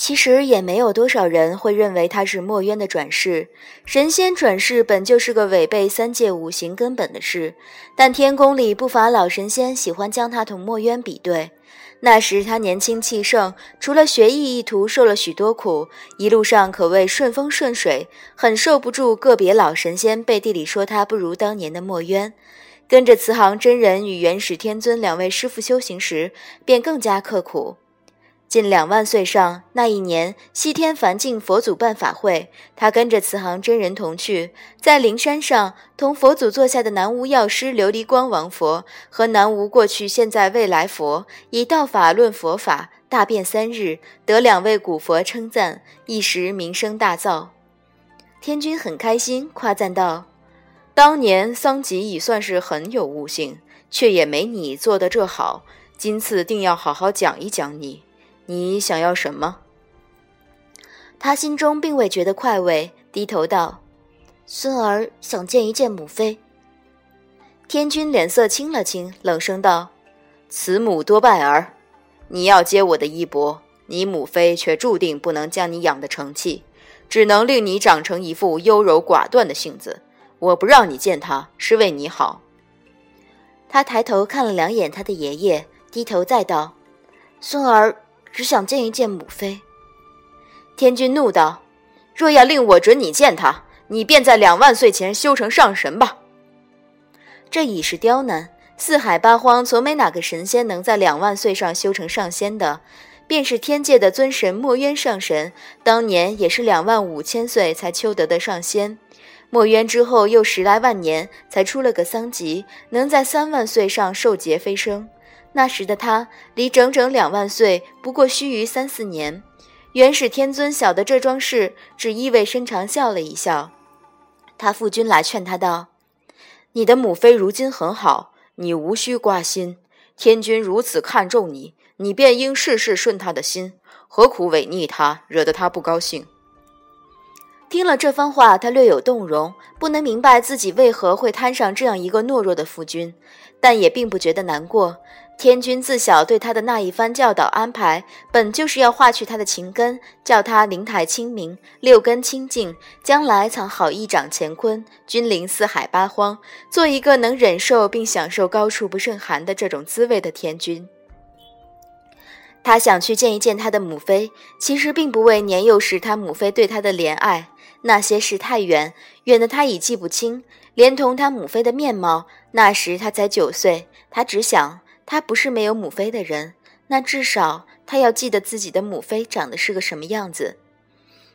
其实也没有多少人会认为他是墨渊的转世。神仙转世本就是个违背三界五行根本的事，但天宫里不乏老神仙喜欢将他同墨渊比对。那时他年轻气盛，除了学艺一途，受了许多苦，一路上可谓顺风顺水，很受不住个别老神仙背地里说他不如当年的墨渊。跟着慈航真人与元始天尊两位师傅修行时，便更加刻苦。近两万岁上那一年，西天梵净佛祖办法会，他跟着慈航真人同去，在灵山上同佛祖座下的南无药师琉璃光王佛和南无过去、现在、未来佛以道法论佛法，大辩三日，得两位古佛称赞，一时名声大噪。天君很开心，夸赞道：“当年桑吉已算是很有悟性，却也没你做的这好。今次定要好好讲一讲你。”你想要什么？他心中并未觉得快慰，低头道：“孙儿想见一见母妃。”天君脸色青了青，冷声道：“慈母多败儿，你要接我的衣钵，你母妃却注定不能将你养得成器，只能令你长成一副优柔寡断的性子。我不让你见她，是为你好。”他抬头看了两眼他的爷爷，低头再道：“孙儿。”只想见一见母妃。天君怒道：“若要令我准你见她，你便在两万岁前修成上神吧。”这已是刁难。四海八荒从没哪个神仙能在两万岁上修成上仙的，便是天界的尊神墨渊上神，当年也是两万五千岁才修得的上仙。墨渊之后又十来万年才出了个桑吉，能在三万岁上受劫飞升。那时的他离整整两万岁不过须臾三四年，元始天尊晓得这桩事，只意味深长笑了一笑。他父君来劝他道：“你的母妃如今很好，你无需挂心。天君如此看重你，你便应事事顺他的心，何苦违逆他，惹得他不高兴？”听了这番话，他略有动容，不能明白自己为何会摊上这样一个懦弱的夫君，但也并不觉得难过。天君自小对他的那一番教导安排，本就是要化去他的情根，叫他灵台清明，六根清净，将来藏好一掌乾坤，君临四海八荒，做一个能忍受并享受高处不胜寒的这种滋味的天君。他想去见一见他的母妃，其实并不为年幼时他母妃对他的怜爱，那些事太远，远的他已记不清，连同他母妃的面貌，那时他才九岁，他只想。他不是没有母妃的人，那至少他要记得自己的母妃长得是个什么样子。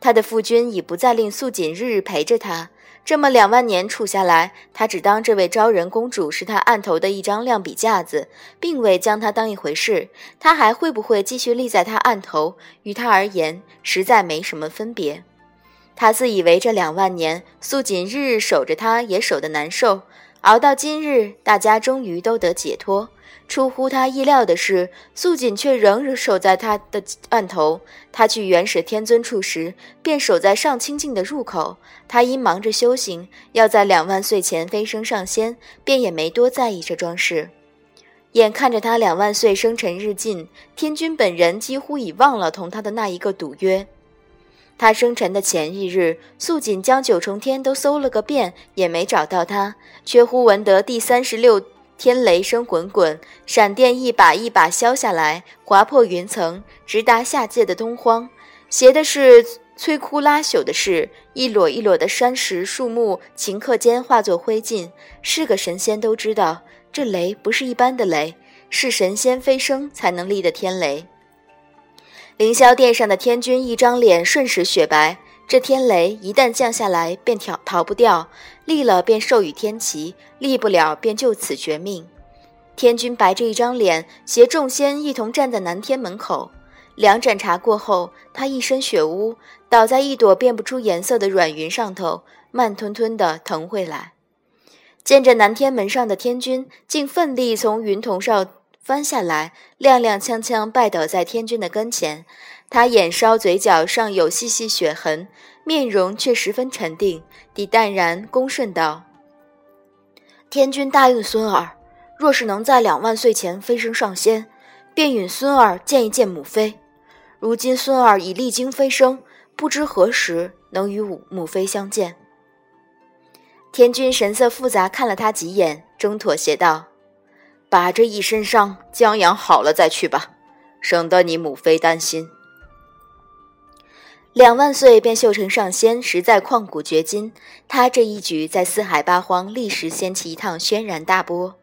他的父君已不再令素锦日日陪着他，这么两万年处下来，他只当这位昭仁公主是他案头的一张亮笔架子，并未将她当一回事。他还会不会继续立在他案头，于他而言实在没什么分别。他自以为这两万年，素锦日日守着他，也守得难受。熬到今日，大家终于都得解脱。出乎他意料的是，素锦却仍守在他的案头。他去元始天尊处时，便守在上清境的入口。他因忙着修行，要在两万岁前飞升上仙，便也没多在意这桩事。眼看着他两万岁生辰日近，天君本人几乎已忘了同他的那一个赌约。他生辰的前一日，素锦将九重天都搜了个遍，也没找到他，却忽闻得第三十六。天雷声滚滚，闪电一把一把削下来，划破云层，直达下界的东荒。邪的是摧枯拉朽的事，一摞一摞的山石树木，顷刻间化作灰烬。是个神仙都知道，这雷不是一般的雷，是神仙飞升才能立的天雷。凌霄殿上的天君一张脸瞬时雪白。这天雷一旦降下来，便逃逃不掉；立了便授予天齐，立不了便就此绝命。天君白着一张脸，携众仙一同站在南天门口。两盏茶过后，他一身血污，倒在一朵辨不出颜色的软云上头，慢吞吞地腾回来。见着南天门上的天君，竟奋力从云头上翻下来，踉踉跄跄拜倒在天君的跟前。他眼梢、嘴角上有细细血痕，面容却十分沉定，地淡然恭顺道：“天君答应孙儿，若是能在两万岁前飞升上仙，便允孙儿见一见母妃；如今孙儿已历经飞升，不知何时能与母母妃相见。天君神色复杂，看了他几眼，终妥协道：“把这一身伤将养好了再去吧，省得你母妃担心。”两万岁便绣成上仙，实在旷古绝今。他这一举在四海八荒立时掀起一趟轩然大波。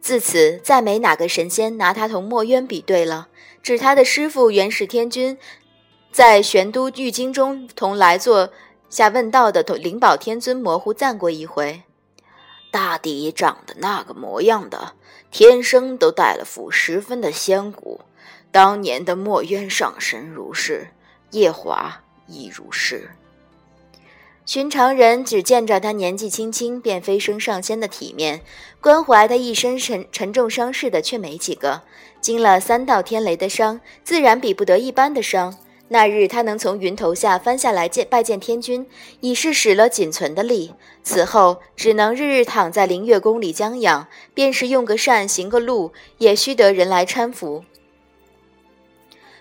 自此，再没哪个神仙拿他同墨渊比对了。指他的师傅元始天君，在玄都玉京中同来坐下问道的灵宝天尊模糊赞过一回。大抵长得那个模样的，天生都带了副十分的仙骨。当年的墨渊上神如是，夜华亦如是。寻常人只见着他年纪轻轻便飞升上仙的体面，关怀他一身沉沉重伤势的却没几个。经了三道天雷的伤，自然比不得一般的伤。那日他能从云头下翻下来见拜见天君，已是使了仅存的力。此后只能日日躺在灵月宫里将养，便是用个扇行个路，也须得人来搀扶。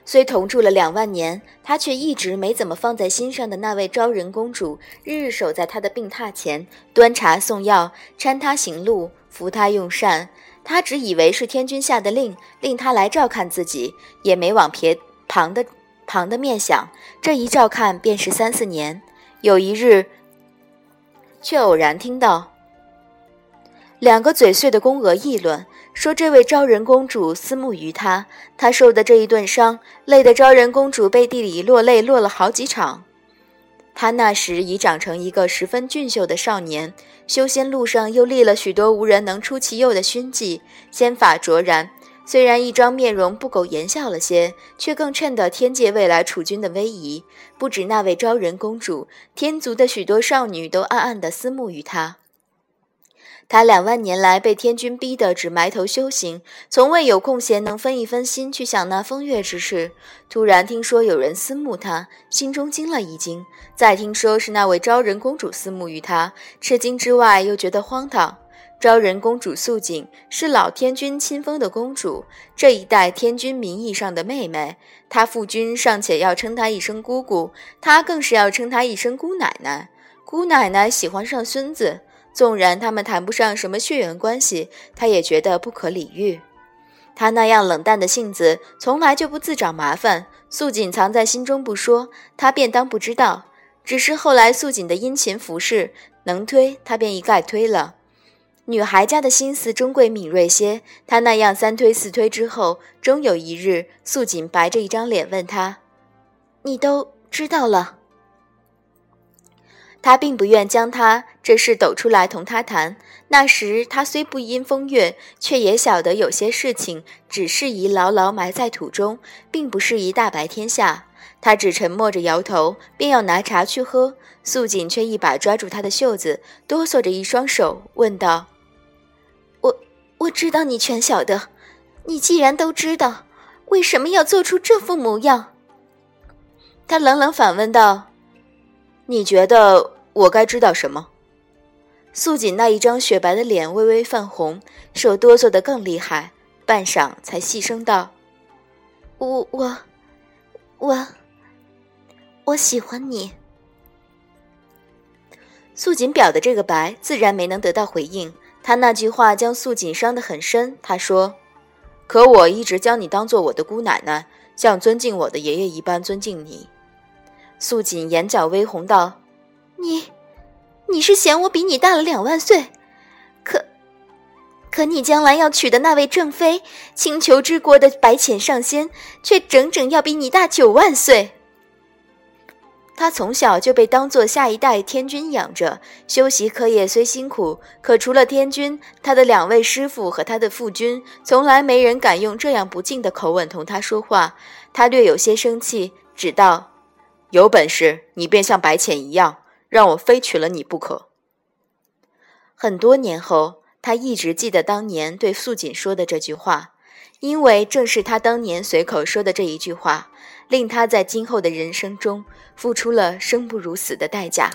虽同住了两万年，他却一直没怎么放在心上的那位昭仁公主，日日守在他的病榻前，端茶送药，搀他行路，扶他用膳。他只以为是天君下的令，令他来照看自己，也没往别旁的旁的面想。这一照看便是三四年。有一日，却偶然听到两个嘴碎的宫娥议论。说这位昭仁公主思慕于他，他受的这一顿伤，累得昭仁公主背地里落泪落了好几场。他那时已长成一个十分俊秀的少年，修仙路上又立了许多无人能出其右的勋迹，仙法卓然。虽然一张面容不苟言笑了些，却更衬得天界未来储君的威仪。不止那位昭仁公主，天族的许多少女都暗暗地思慕于他。他两万年来被天君逼得只埋头修行，从未有空闲能分一分心去想那风月之事。突然听说有人思慕他，心中惊了一惊；再听说是那位昭仁公主思慕于他，吃惊之外又觉得荒唐。昭仁公主素锦是老天君亲封的公主，这一代天君名义上的妹妹。他父君尚且要称她一声姑姑，她更是要称她一声姑奶奶。姑奶奶喜欢上孙子。纵然他们谈不上什么血缘关系，他也觉得不可理喻。他那样冷淡的性子，从来就不自找麻烦。素锦藏在心中不说，他便当不知道。只是后来素锦的殷勤服侍，能推他便一概推了。女孩家的心思终归敏锐些，他那样三推四推之后，终有一日，素锦白着一张脸问他：“你都知道了？”他并不愿将他这事抖出来同他谈。那时他虽不因风月，却也晓得有些事情只适宜牢牢埋在土中，并不适宜大白天下。他只沉默着摇头，便要拿茶去喝。素锦却一把抓住他的袖子，哆嗦着一双手，问道：“我我知道你全晓得，你既然都知道，为什么要做出这副模样？”他冷冷反问道。你觉得我该知道什么？素锦那一张雪白的脸微微泛红，手哆嗦的更厉害，半晌才细声道：“我我我我喜欢你。”素锦表的这个白，自然没能得到回应。他那句话将素锦伤得很深。他说：“可我一直将你当做我的姑奶奶，像尊敬我的爷爷一般尊敬你。”素锦眼角微红道：“你，你是嫌我比你大了两万岁？可，可你将来要娶的那位正妃，青丘之国的白浅上仙，却整整要比你大九万岁。他从小就被当做下一代天君养着，修习课业虽辛苦，可除了天君，他的两位师傅和他的父君，从来没人敢用这样不敬的口吻同他说话。他略有些生气，只道。”有本事，你便像白浅一样，让我非娶了你不可。很多年后，他一直记得当年对素锦说的这句话，因为正是他当年随口说的这一句话，令他在今后的人生中付出了生不如死的代价。